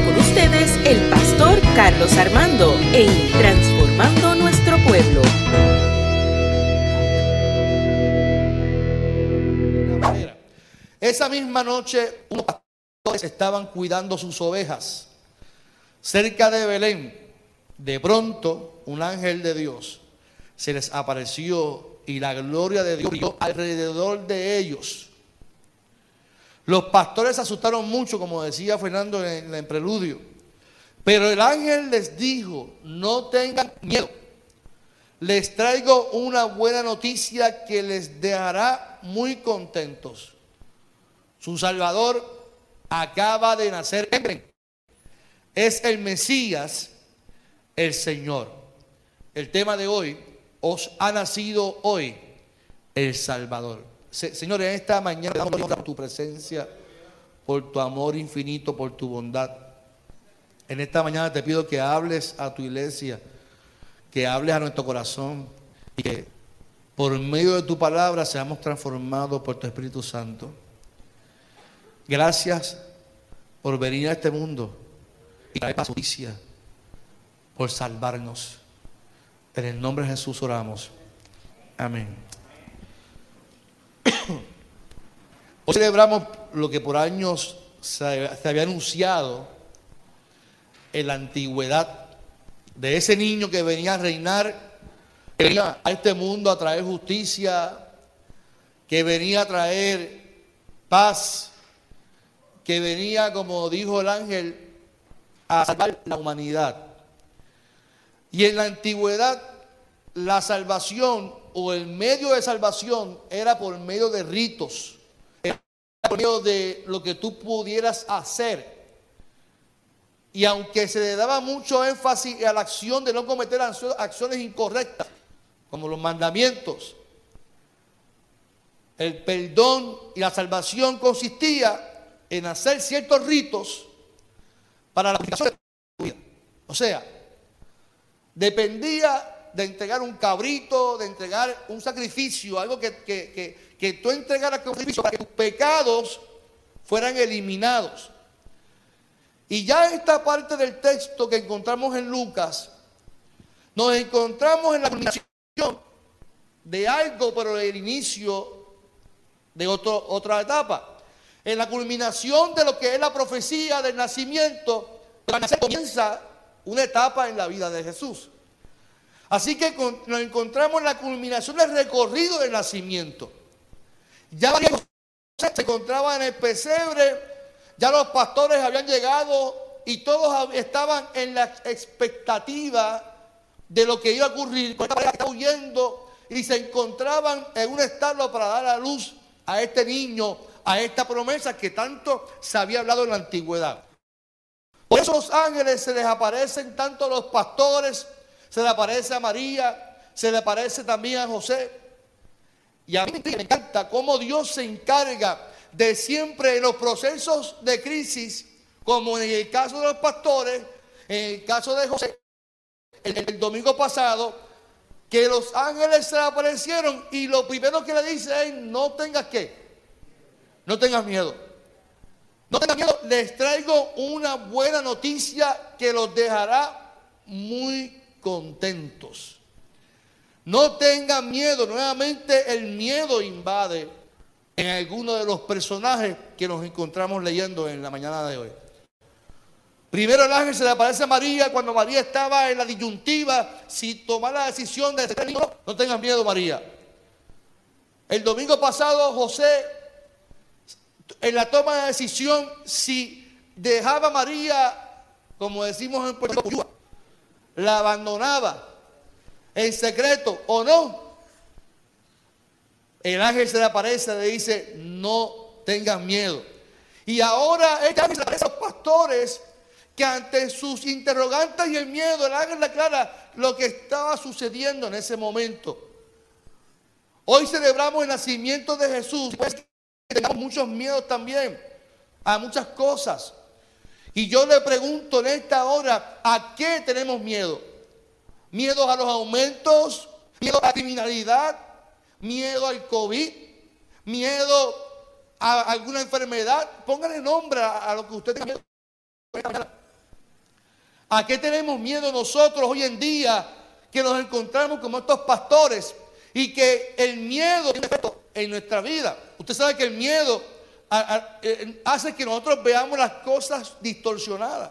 con ustedes el pastor Carlos Armando en Transformando Nuestro Pueblo. Esa misma noche, unos pastores estaban cuidando sus ovejas cerca de Belén. De pronto, un ángel de Dios se les apareció y la gloria de Dios brilló alrededor de ellos. Los pastores se asustaron mucho, como decía Fernando en el preludio. Pero el ángel les dijo, no tengan miedo. Les traigo una buena noticia que les dejará muy contentos. Su Salvador acaba de nacer Es el Mesías, el Señor. El tema de hoy, os ha nacido hoy el Salvador. Señor, en esta mañana damos por tu presencia, por tu amor infinito, por tu bondad. En esta mañana te pido que hables a tu iglesia, que hables a nuestro corazón y que por medio de tu palabra seamos transformados por tu Espíritu Santo. Gracias por venir a este mundo y traer justicia, por salvarnos. En el nombre de Jesús oramos. Amén. Hoy celebramos lo que por años se, había anunciado en la antigüedad de ese niño que venía a reinar, que venía a este mundo a traer justicia, que venía a traer paz, que venía, como dijo el ángel, a salvar la humanidad. Y en la antigüedad la salvación o el medio de salvación era por medio de ritos, de lo que tú pudieras hacer. Y aunque se le daba mucho énfasis a la acción de no cometer acciones incorrectas, como los mandamientos, el perdón y la salvación consistía en hacer ciertos ritos para la aplicación de tu vida. O sea, dependía de entregar un cabrito, de entregar un sacrificio, algo que, tú entregaras para que tus pecados fueran eliminados. Y ya esta parte del texto que encontramos en Lucas, nos encontramos en la culminación de algo, pero el inicio de otro, otra etapa. En la culminación de lo que es la profecía del nacimiento, comienza una etapa en la vida de Jesús. Así que nos encontramos en la culminación del recorrido del nacimiento. Ya se encontraban en el pesebre, ya los pastores habían llegado y todos estaban en la expectativa de lo que iba a ocurrir. Estaba huyendo y se encontraban en un establo para dar a luz a este niño, a esta promesa que tanto se había hablado en la antigüedad. Por eso los ángeles se les aparecen tanto a los pastores se le aparece a María, se le aparece también a José. Y a mí me encanta cómo Dios se encarga de siempre en los procesos de crisis, como en el caso de los pastores, en el caso de José, el, domingo pasado, que los ángeles se aparecieron y lo primero que le dice es, no tengas que, no tengas miedo. No tengas miedo, les traigo una buena noticia que los dejará muy contentos. No tengan miedo, nuevamente el miedo invade en alguno de los personajes que nos encontramos leyendo en la mañana de hoy. Primero el ángel se le aparece a María cuando María estaba en la disyuntiva si tomar la decisión de ser niño. No tengan miedo, María. El domingo pasado José, en la toma de decisión, si dejaba a María, como decimos en Puerto Rico, la abandonaba en secreto o no. El ángel se le aparece y le dice, no tengas miedo. Y ahora el ángel se le aparece a los pastores que ante sus interrogantes y el miedo, el ángel le aclara lo que estaba sucediendo en ese momento. Hoy celebramos el nacimiento de Jesús. Pues tenemos muchos miedos también a muchas cosas. Y yo le pregunto en esta hora, ¿a qué tenemos miedo? ¿Miedo a los aumentos? ¿Miedo a la criminalidad? ¿Miedo al COVID? ¿Miedo a alguna enfermedad? Póngale nombre a, lo que usted tenga miedo. ¿A qué tenemos miedo nosotros hoy en día que nos encontramos como estos pastores y que el miedo en nuestra vida? Usted sabe que el miedo hace que nosotros veamos las cosas distorsionadas.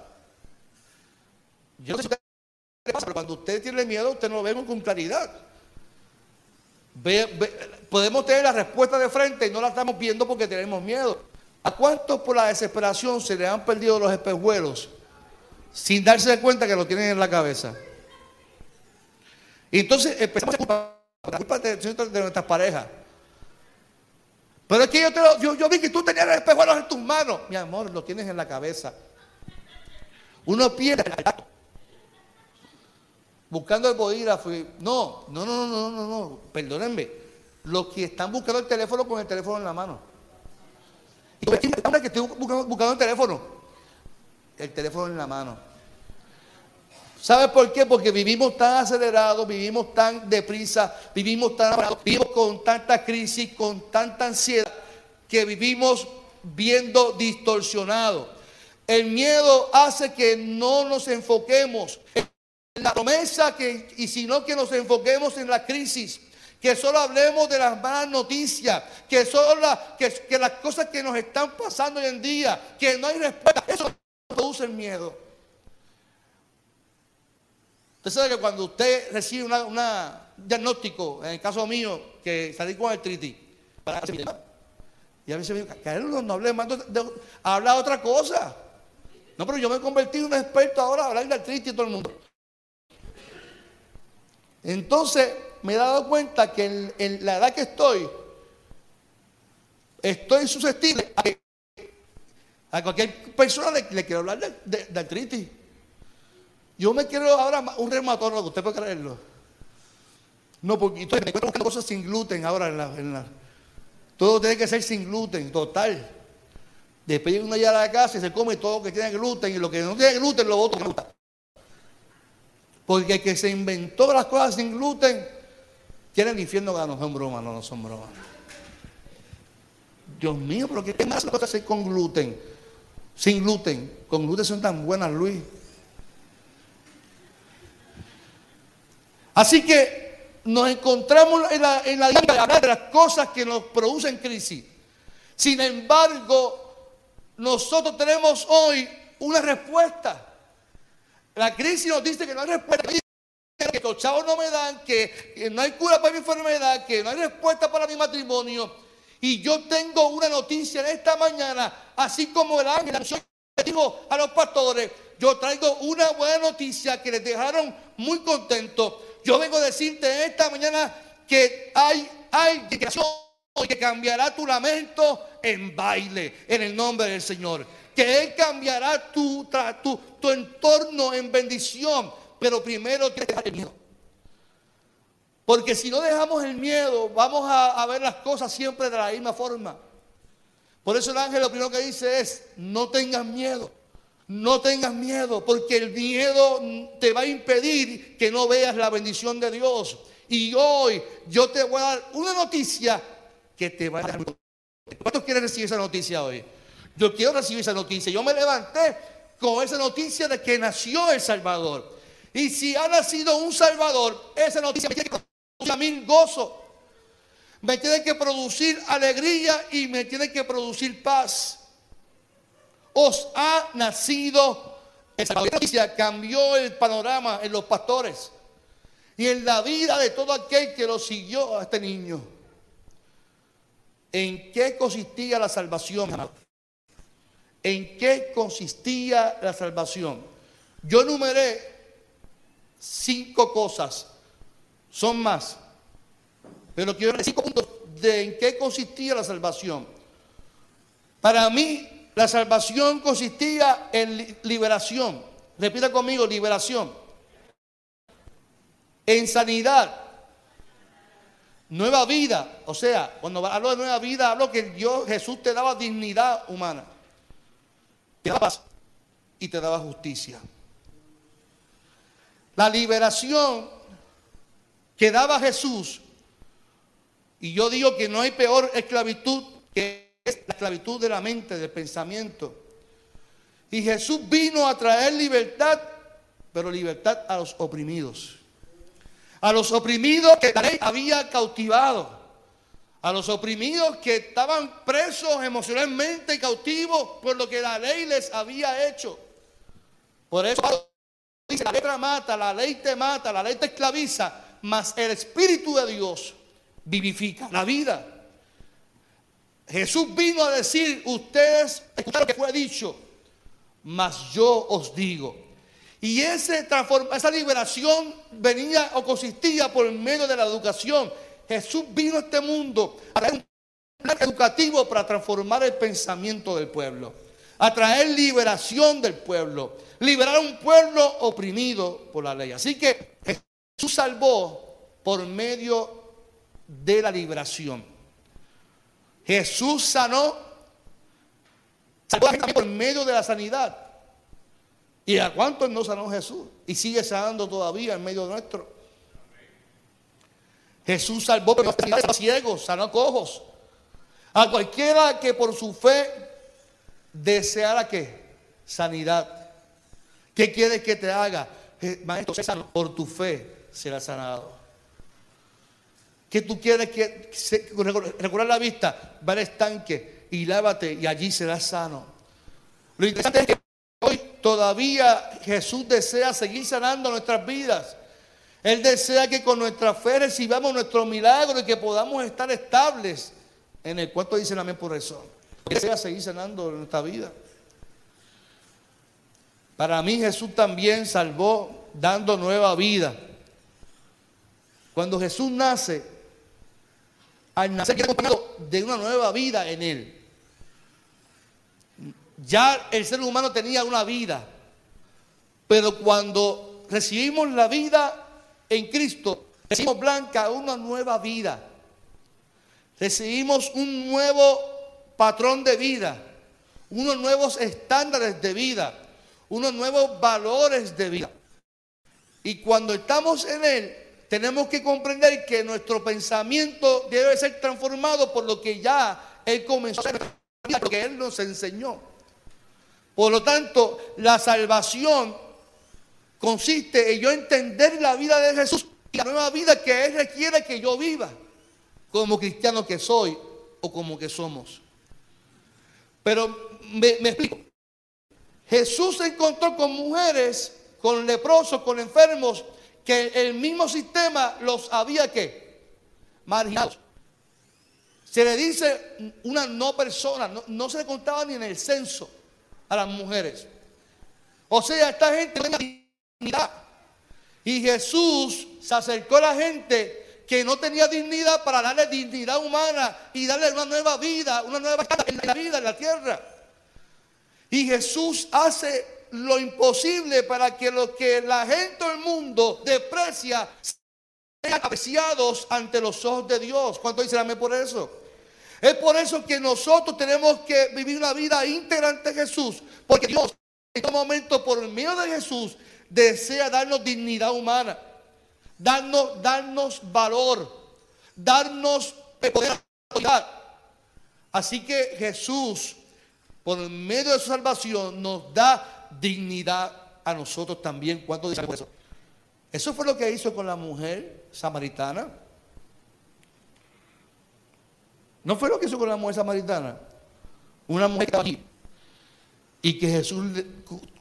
Yo no sé pero cuando usted tiene miedo, usted no lo ve con claridad. podemos tener la respuesta de frente y no la estamos viendo porque tenemos miedo. ¿A cuántos por la desesperación se le han perdido los espejuelos sin darse cuenta que lo tienen en la cabeza? Entonces empezamos a culpar, de, nuestras parejas. Pero es que yo, te lo, yo, vi que tú tenías el espejuelos en tus manos. Mi amor, lo tienes en la cabeza. Uno pierde el gato. Buscando el bolígrafo. No, no, no, no, no, no, perdónenme. Los que están buscando el teléfono con el teléfono en la mano. Y que estoy buscando, el teléfono. El teléfono en la mano. ¿Sabe por qué? Porque vivimos tan acelerados, vivimos tan deprisa, vivimos tan vivimos con tanta crisis, con tanta ansiedad, que vivimos viendo distorsionado. El miedo hace que no nos enfoquemos en la promesa que, y sino que nos enfoquemos en la crisis. Que solo hablemos de las malas noticias, que solo que, que las cosas que nos están pasando hoy en día, que no hay respuesta. Eso produce el miedo. Usted sabe que cuando usted recibe un diagnóstico, en el caso mío, que salí con artritis, para y a veces me dice, Carlos, no hable más, habla otra cosa. No, pero yo me he convertido en un experto ahora a hablar de artritis y todo el mundo. Entonces me he dado cuenta que en, la edad que estoy, estoy susceptible a, a cualquier persona le, quiero hablar de artritis. Yo me quiero ahora un reumatólogo, usted puede creerlo. No, porque entonces me encuentro cosas sin gluten ahora en la, en la, Todo tiene que ser sin gluten, total. Después uno ya la casa y se come todo lo que tiene gluten y lo que no tiene gluten lo otro Porque el que se inventó las cosas sin gluten tiene el infierno que no son bromas, no, no son bromas. Dios mío, pero ¿qué más cosas hacer con gluten? Sin gluten. Con gluten son tan buenas, Luis. Así que nos encontramos en la, en de de las cosas que nos producen crisis. Sin embargo, nosotros tenemos hoy una respuesta. La crisis nos dice que no hay respuesta. Que los chavos no me dan, que, no hay cura para mi enfermedad, que no hay respuesta para mi matrimonio. Y yo tengo una noticia en esta mañana, así como el ángel dijo a los pastores, yo traigo una buena noticia que les dejaron muy contentos yo vengo a decirte esta mañana que hay, hay que cambiará tu lamento en baile en el nombre del Señor. Que Él cambiará tu, entorno en bendición. Pero primero tienes que el miedo. Porque si no dejamos el miedo, vamos a, a ver las cosas siempre de la misma forma. Por eso el ángel lo primero que dice es, no tengas miedo. No tengas miedo, porque el miedo te va a impedir que no veas la bendición de Dios. Y hoy yo te voy a dar una noticia que te va a dar. ¿Cuántos quieren recibir esa noticia hoy? Yo quiero recibir esa noticia. Yo me levanté con esa noticia de que nació el Salvador. Y si ha nacido un Salvador, esa noticia me tiene que producir a mí gozo. Me tiene que producir alegría y me tiene que producir paz os ha nacido esa noticia cambió el panorama en los pastores y en la vida de todo aquel que lo siguió a este niño. ¿En qué consistía la salvación? ¿En qué consistía la salvación? Yo enumeré cinco cosas, son más, pero quiero decir cinco puntos de en qué consistía la salvación. Para mí, la salvación consistía en liberación. Repita conmigo, liberación. En sanidad. Nueva vida. O sea, cuando hablo de nueva vida, hablo que Dios, Jesús te daba dignidad humana. Te daba y te daba justicia. La liberación que daba Jesús, y yo digo que no hay peor esclavitud que la esclavitud de la mente, del pensamiento. Y Jesús vino a traer libertad pero libertad a los oprimidos. A los oprimidos que la ley había cautivado. A los oprimidos que estaban presos emocionalmente cautivos por lo que la ley les había hecho. Por eso dice, la letra mata, la ley te mata, la ley te esclaviza, mas el Espíritu de Dios vivifica la vida. Jesús vino a decir, ustedes escucharon que fue dicho, mas yo os digo. Y ese esa liberación venía o consistía por medio de la educación. Jesús vino a este mundo a traer un plan educativo para transformar el pensamiento del pueblo, a traer liberación del pueblo, liberar a un pueblo oprimido por la ley. Así que Jesús salvó por medio de la liberación. Jesús sanó, salvó a gente por medio de la sanidad. ¿Y a cuántos no sanó Jesús? Y sigue sanando todavía en medio nuestro. Jesús salvó a ciegos, sanó cojos. A cualquiera que por su fe deseara que sanidad. ¿Qué quieres que te haga? Maestro, por tu fe será sanado. ¿Qué tú quieres que recordar la vista? Va al estanque y lávate y allí serás sano. Lo interesante es que hoy todavía Jesús desea seguir sanando nuestras vidas. Él desea que con nuestra fe recibamos nuestro milagro y que podamos estar estables en el cuarto dice amén por eso. Él desea seguir sanando nuestra vida. Para mí Jesús también salvó dando nueva vida. Cuando Jesús nace, al nacer de una nueva vida en él. Ya el ser humano tenía una vida, pero cuando recibimos la vida en Cristo, recibimos blanca una nueva vida. Recibimos un nuevo patrón de vida, unos nuevos estándares de vida, unos nuevos valores de vida. Y cuando estamos en Él, tenemos que comprender que nuestro pensamiento debe ser transformado por lo que ya Él comenzó a hacer, porque Él nos enseñó. Por lo tanto, la salvación consiste en yo entender la vida de Jesús y la nueva vida que Él requiere que yo viva, como cristiano que soy o como que somos. Pero me, explico. Jesús se encontró con mujeres, con leprosos, con enfermos, que el mismo sistema los había que marginados. Se le dice una no persona, no, se le contaba ni en el censo a las mujeres. O sea, esta gente Y Jesús se acercó a la gente que no tenía dignidad para darle dignidad humana y darle una nueva vida, una nueva en vida, en la tierra. Y Jesús hace lo imposible para que lo que la gente del mundo deprecia sean apreciados ante los ojos de Dios. ¿Cuánto dicen amén por eso? Es por eso que nosotros tenemos que vivir una vida íntegra ante Jesús, porque Dios este momento por medio de Jesús desea darnos dignidad humana, darnos, darnos valor, darnos poder. Así que Jesús, por medio de su salvación, nos da dignidad a nosotros también. ¿Cuánto dice eso? Eso fue lo que hizo con la mujer samaritana. ¿No fue lo que hizo con la mujer samaritana? Una mujer que aquí. Y que Jesús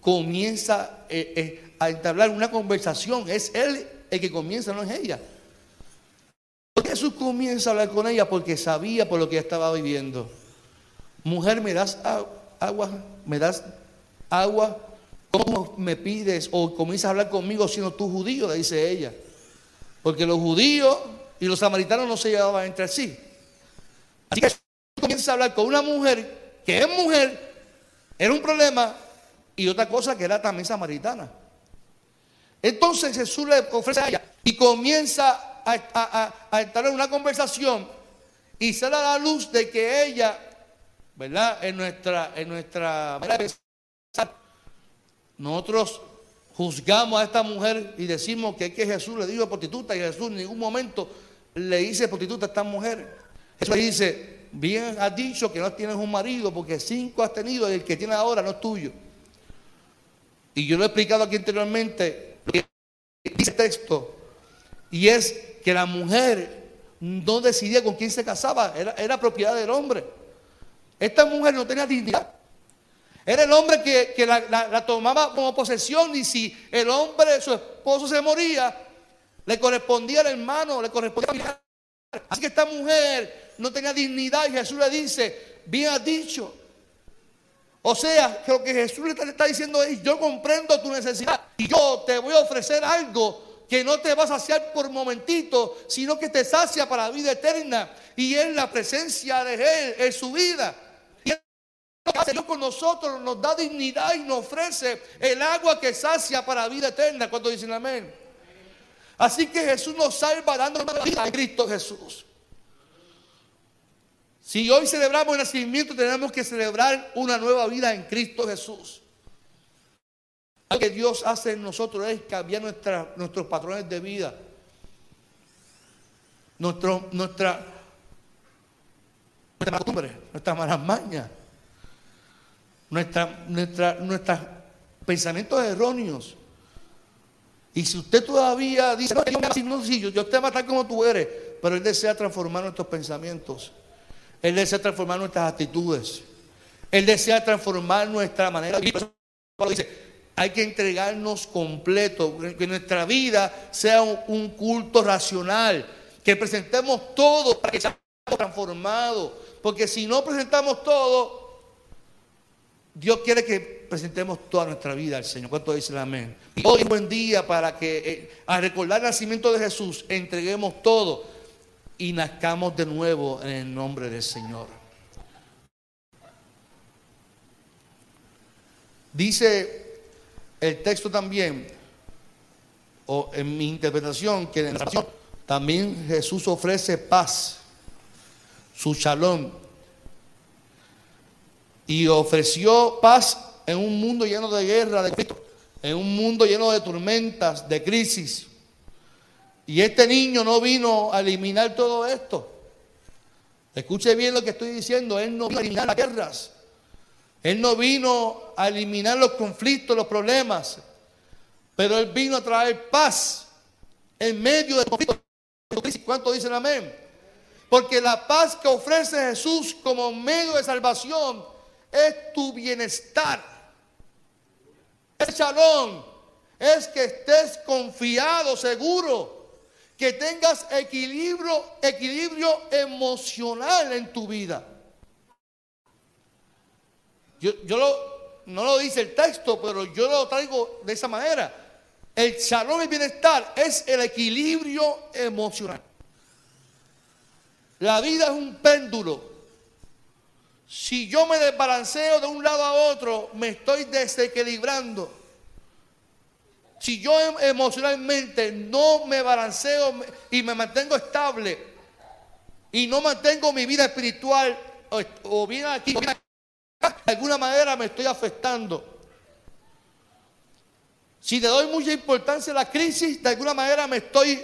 comienza eh, eh, a entablar una conversación. Es él el que comienza, no es ella. Jesús comienza a hablar con ella porque sabía por lo que ella estaba viviendo. Mujer, ¿me das agua? ¿Me das agua, ¿cómo me pides o comienzas a hablar conmigo siendo tú judío? Le dice ella. Porque los judíos y los samaritanos no se llevaban entre sí. Así que comienza a hablar con una mujer que es mujer, era un problema, y otra cosa que era también samaritana. Entonces Jesús le ofrece a ella y comienza a, entrar en una conversación y se da la luz de que ella, ¿verdad? En nuestra, en nuestra nosotros juzgamos a esta mujer y decimos que que Jesús le dijo prostituta y Jesús en ningún momento le dice prostituta a esta mujer. Jesús le dice, bien has dicho que no tienes un marido porque cinco has tenido y el que tienes ahora no es tuyo. Y yo lo he explicado aquí anteriormente, dice el texto, y es que la mujer no decidía con quién se casaba, era, propiedad del hombre. Esta mujer no tenía dignidad. Era el hombre que, la, tomaba como posesión y si el hombre, su esposo se moría, le correspondía al hermano, le correspondía al Así que esta mujer no tenía dignidad y Jesús le dice, bien has dicho. O sea, que lo que Jesús le está, diciendo es, yo comprendo tu necesidad y yo te voy a ofrecer algo que no te va a saciar por momentito, sino que te sacia para la vida eterna y es la presencia de Él en su vida. Señor con nosotros nos da dignidad y nos ofrece el agua que sacia para la vida eterna. Cuando dicen amén. Así que Jesús nos salva dando la vida a Cristo Jesús. Si hoy celebramos el nacimiento, tenemos que celebrar una nueva vida en Cristo Jesús. Lo que Dios hace en nosotros es cambiar nuestros patrones de vida, nuestro, nuestra, nuestra nuestras malas mañas nuestra, nuestra, nuestros pensamientos erróneos. Y si usted todavía dice, no, no, yo, yo te voy a matar como tú eres, pero Él desea transformar nuestros pensamientos. Él desea transformar nuestras actitudes. Él desea transformar nuestra manera de vivir. Dice, hay que entregarnos completo, que nuestra vida sea un, culto racional, que presentemos todo para que seamos transformados. Porque si no presentamos todo, Dios quiere que presentemos toda nuestra vida al Señor. ¿Cuánto dice el amén? Hoy es buen día para que eh, al recordar el nacimiento de Jesús entreguemos todo y nazcamos de nuevo en el nombre del Señor. Dice el texto también, o en mi interpretación, que en también Jesús ofrece paz, su shalom, y ofreció paz en un mundo lleno de guerra, de en un mundo lleno de tormentas, de crisis. Y este niño no vino a eliminar todo esto. Escuche bien lo que estoy diciendo. Él no vino a eliminar las guerras. Él no vino a eliminar los conflictos, los problemas. Pero Él vino a traer paz en medio de conflictos. ¿Cuánto dicen amén? Porque la paz que ofrece Jesús como medio de salvación es tu bienestar. El shalom es que estés confiado, seguro, que tengas equilibrio, equilibrio emocional en tu vida. Yo, no lo dice el texto, pero yo lo traigo de esa manera. El shalom y bienestar es el equilibrio emocional. La vida es un péndulo. Si yo me desbalanceo de un lado a otro, me estoy desequilibrando. Si yo em, emocionalmente no me balanceo y me mantengo estable y no mantengo mi vida espiritual o, bien aquí, de alguna manera me estoy afectando. Si le doy mucha importancia a la crisis, de alguna manera me estoy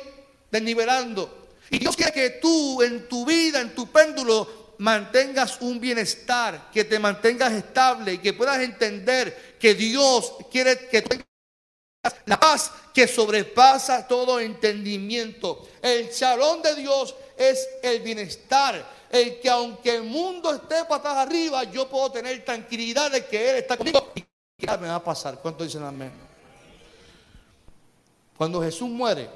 desnivelando. Y Dios quiere que tú en tu vida, en tu péndulo, mantengas un bienestar, que te mantengas estable y que puedas entender que Dios quiere que tengas la paz que sobrepasa todo entendimiento. El shalom de Dios es el bienestar. El que aunque el mundo esté patas arriba, yo puedo tener tranquilidad de que Él está conmigo y me va a pasar. ¿Cuánto dicen amén? Cuando Jesús muere,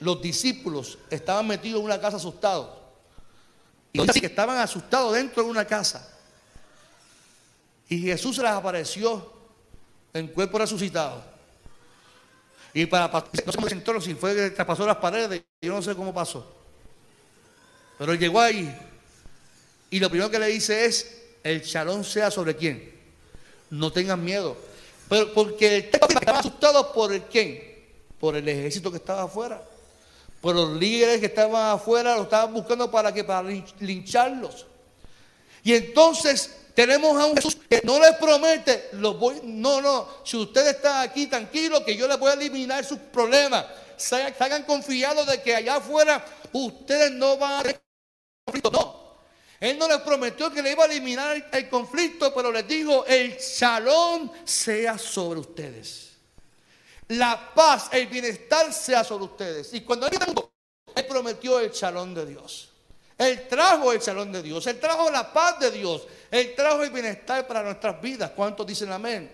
los discípulos estaban metidos en una casa asustados. Y que estaban asustados dentro de una casa. Y Jesús se les apareció en cuerpo resucitado. Y para no sé cómo entró, si fue que traspasó las paredes, yo no sé cómo pasó. Pero llegó ahí. Y lo primero que le dice es: el chalón sea sobre quién. No tengan miedo. Pero porque estaban asustados por el quién? Por el ejército que estaba afuera. Por los líderes que estaban afuera, lo estaban buscando para que para lincharlos. Y entonces tenemos a un Jesús que no les promete, los no, no, si ustedes están aquí tranquilos, que yo les voy a eliminar sus problemas. Salgan confiados de que allá afuera ustedes no van a tener conflicto. No. Él no les prometió que le iba a eliminar el conflicto, pero les dijo, el shalom sea sobre ustedes. La paz, el bienestar sea sobre ustedes. Y cuando él prometió el shalom de Dios. Él trajo el shalom de Dios. Él trajo la paz de Dios. Él trajo el bienestar para nuestras vidas. ¿Cuántos dicen amén?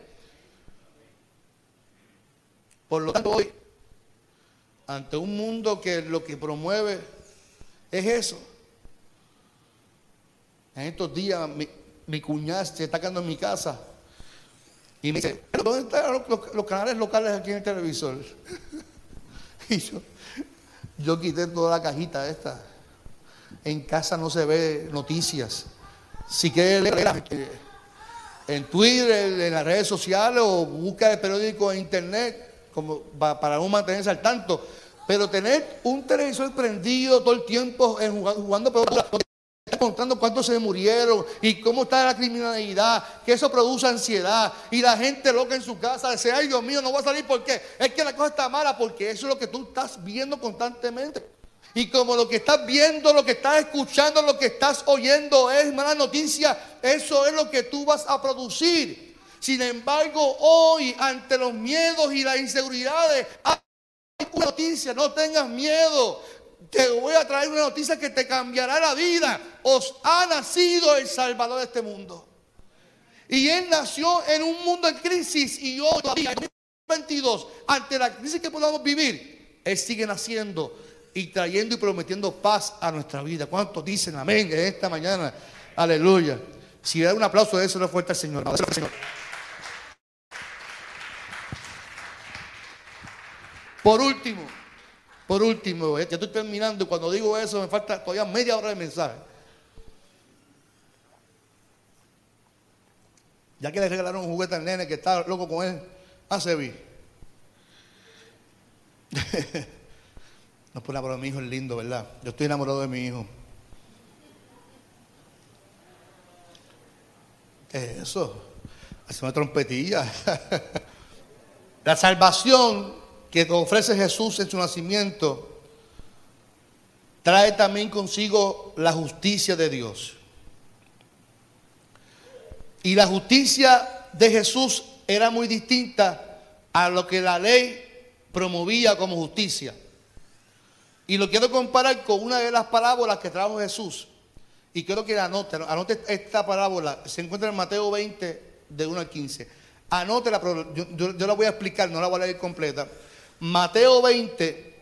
Por lo tanto, hoy, ante un mundo que lo que promueve es eso, en estos días mi, cuñada se está quedando en mi casa y me dice, ¿dónde están los, canales locales aquí en el televisor? y yo, yo quité toda la cajita esta. En casa no se ve noticias. Si quiere leer en Twitter, en las redes sociales o busca el periódico en internet como para no mantenerse al tanto. Pero tener un televisor prendido todo el tiempo en jugando, jugando contando cuántos se murieron y cómo está la criminalidad, que eso produce ansiedad y la gente loca en su casa dice, ay Dios mío, no va a salir porque es que la cosa está mala, porque eso es lo que tú estás viendo constantemente. Y como lo que estás viendo, lo que estás escuchando, lo que estás oyendo es mala noticia, eso es lo que tú vas a producir. Sin embargo, hoy, ante los miedos y las inseguridades, una noticia, no tengas miedo te voy a traer una noticia que te cambiará la vida. Os ha nacido el Salvador de este mundo. Y Él nació en un mundo en crisis y hoy en 2022, ante la crisis que podamos vivir, Él sigue naciendo y trayendo y prometiendo paz a nuestra vida. ¿Cuántos dicen amén en esta mañana? Aleluya. Si da un aplauso de eso, no fuerte al Señor. Por último, por último, ya estoy terminando cuando digo eso me falta todavía media hora de mensaje. Ya que le regalaron un juguete al nene que está loco con él, hace vi. no es por mi hijo es lindo, ¿verdad? Yo estoy enamorado de mi hijo. ¿Qué es eso? Hace una trompetilla. La salvación que ofrece Jesús en su nacimiento trae también consigo la justicia de Dios. Y la justicia de Jesús era muy distinta a lo que la ley promovía como justicia. Y lo quiero comparar con una de las parábolas que trajo Jesús. Y quiero que anote, anote esta parábola. Se encuentra en Mateo 20, de 1 al 15. Anótela, pero yo la voy a explicar, no la voy a leer completa. Mateo 20,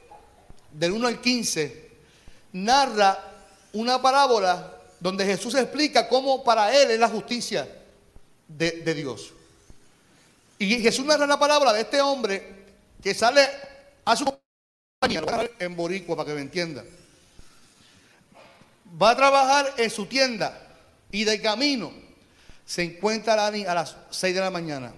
del 1 al 15, narra una parábola donde Jesús explica cómo para él es la justicia de, Dios. Y Jesús narra la parábola de este hombre que sale a su en Boricua para que me entienda. Va a trabajar en su tienda y de camino se encuentra a Lani a las 6 de la mañana.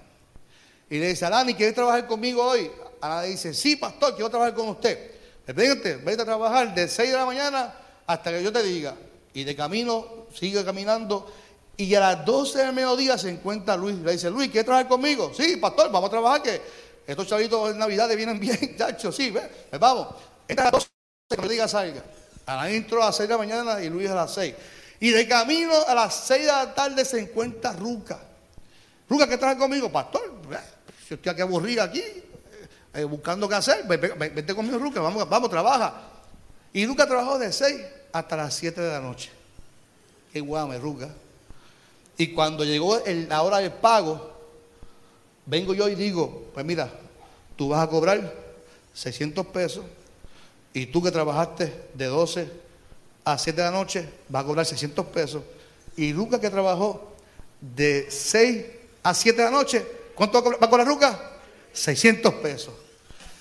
Y le dice, Alani, ¿quieres trabajar conmigo hoy? Ana dice, sí, pastor, quiero trabajar con usted. Vente, vete a trabajar de 6 de la mañana hasta que yo te diga. Y de camino, sigue caminando. Y a las 12 del mediodía se encuentra Luis. Le dice, Luis, ¿quieres trabajar conmigo? Sí, pastor, vamos a trabajar que estos chavitos de Navidad vienen bien, chacho, sí, pues vamos. Esta a las 12 que me diga salga. A la intro a las 6 de la mañana y Luis a las 6. Y de camino a las 6 de la tarde se encuentra Ruca. Ruca, ¿qué trae conmigo? Pastor, si estoy aquí aburrido aquí, eh, buscando qué hacer, vete conmigo, Ruca, vamos, vamos, trabaja. Y Ruca trabajó de 6 hasta las 7 de la noche. Qué guame, Ruca. Y cuando llegó la hora del pago, vengo yo y digo, pues mira, tú vas a cobrar 600 pesos y tú que trabajaste de 12 a 7 de la noche, vas a cobrar 600 pesos. Y Ruca que trabajó de 6 a 7 de la noche, ¿cuánto va a cobrar Ruca? 600 pesos.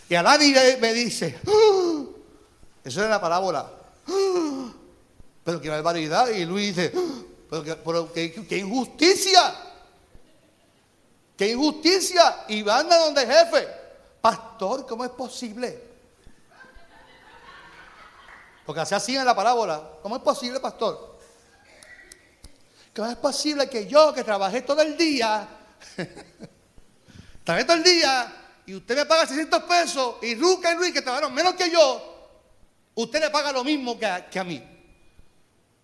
Y Alani me dice, ¡Ah!". eso es la parábola, ¡Ah!". pero qué barbaridad. Y Luis dice, ¡Ah!, pero, qué, injusticia, qué injusticia. Y van a donde jefe, pastor, ¿cómo es posible? Porque así en la parábola, ¿cómo es posible, pastor? ¿Cómo es posible que yo que trabajé todo el día Trabajé todo el día y usted me paga 600 pesos y Ruca y Luis que trabajaron menos que yo, usted le paga lo mismo que a, mí.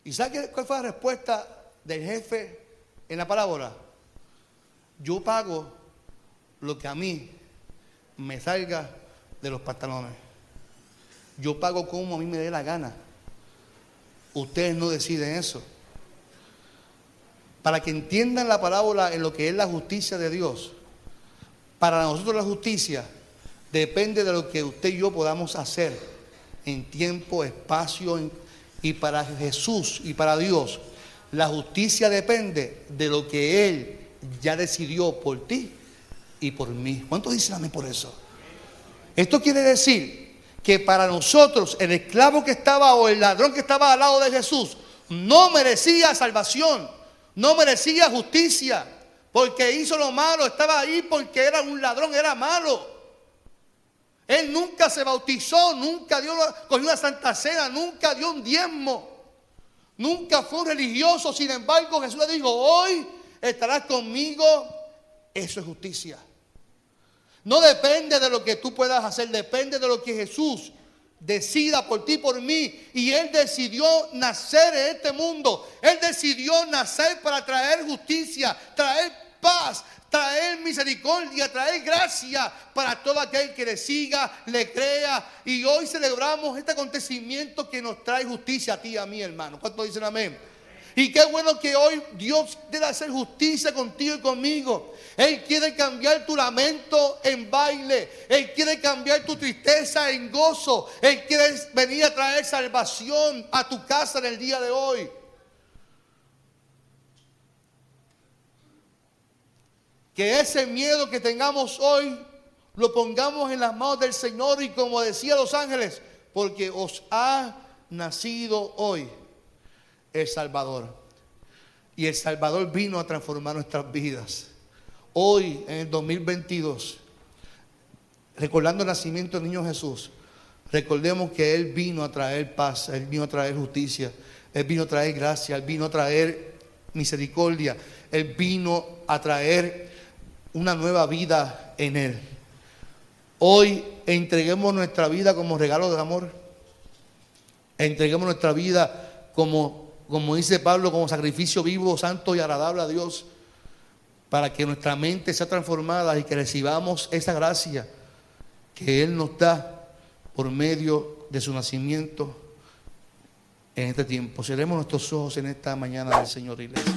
¿Y sabe cuál fue la respuesta del jefe en la parábola? Yo pago lo que a mí me salga de los pantalones. Yo pago como a mí me dé la gana. Ustedes no deciden eso. Para que entiendan la parábola en lo que es la justicia de Dios. Para nosotros la justicia depende de lo que usted y yo podamos hacer en tiempo, espacio y para Jesús y para Dios. La justicia depende de lo que Él ya decidió por ti y por mí. ¿Cuánto dicen amén por eso? Esto quiere decir que para nosotros el esclavo que estaba o el ladrón que estaba al lado de Jesús no merecía salvación, no merecía justicia, porque hizo lo malo, estaba ahí porque era un ladrón, era malo. Él nunca se bautizó, nunca dio, cogió una santa cena, nunca dio un diezmo, nunca fue un religioso. Sin embargo, Jesús le dijo, hoy estarás conmigo. Eso es justicia. No depende de lo que tú puedas hacer, depende de lo que Jesús decida por ti, por mí. Y Él decidió nacer en este mundo. Él decidió nacer para traer justicia, traer paz, traer misericordia, traer gracia para todo aquel que le siga, le crea. Y hoy celebramos este acontecimiento que nos trae justicia a ti y a mí, hermano. ¿Cuántos dicen amén? Y qué bueno que hoy Dios debe hacer justicia contigo y conmigo. Él quiere cambiar tu lamento en baile. Él quiere cambiar tu tristeza en gozo. Él quiere venir a traer salvación a tu casa en el día de hoy. Que ese miedo que tengamos hoy lo pongamos en las manos del Señor y como decía los ángeles, porque os ha nacido hoy el Salvador. Y el Salvador vino a transformar nuestras vidas. Hoy, en el 2022, recordando el nacimiento del niño Jesús, recordemos que Él vino a traer paz, Él vino a traer justicia, Él vino a traer gracia, Él vino a traer misericordia, Él vino a traer una nueva vida en Él. Hoy entreguemos nuestra vida como regalo de amor. Entreguemos nuestra vida como como dice Pablo, como sacrificio vivo, santo y agradable a Dios, para que nuestra mente sea transformada y que recibamos esa gracia que Él nos da por medio de su nacimiento en este tiempo. Cerremos nuestros ojos en esta mañana del Señor Iglesia.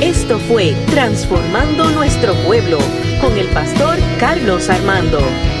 Esto fue Transformando Nuestro Pueblo con el pastor Carlos Armando.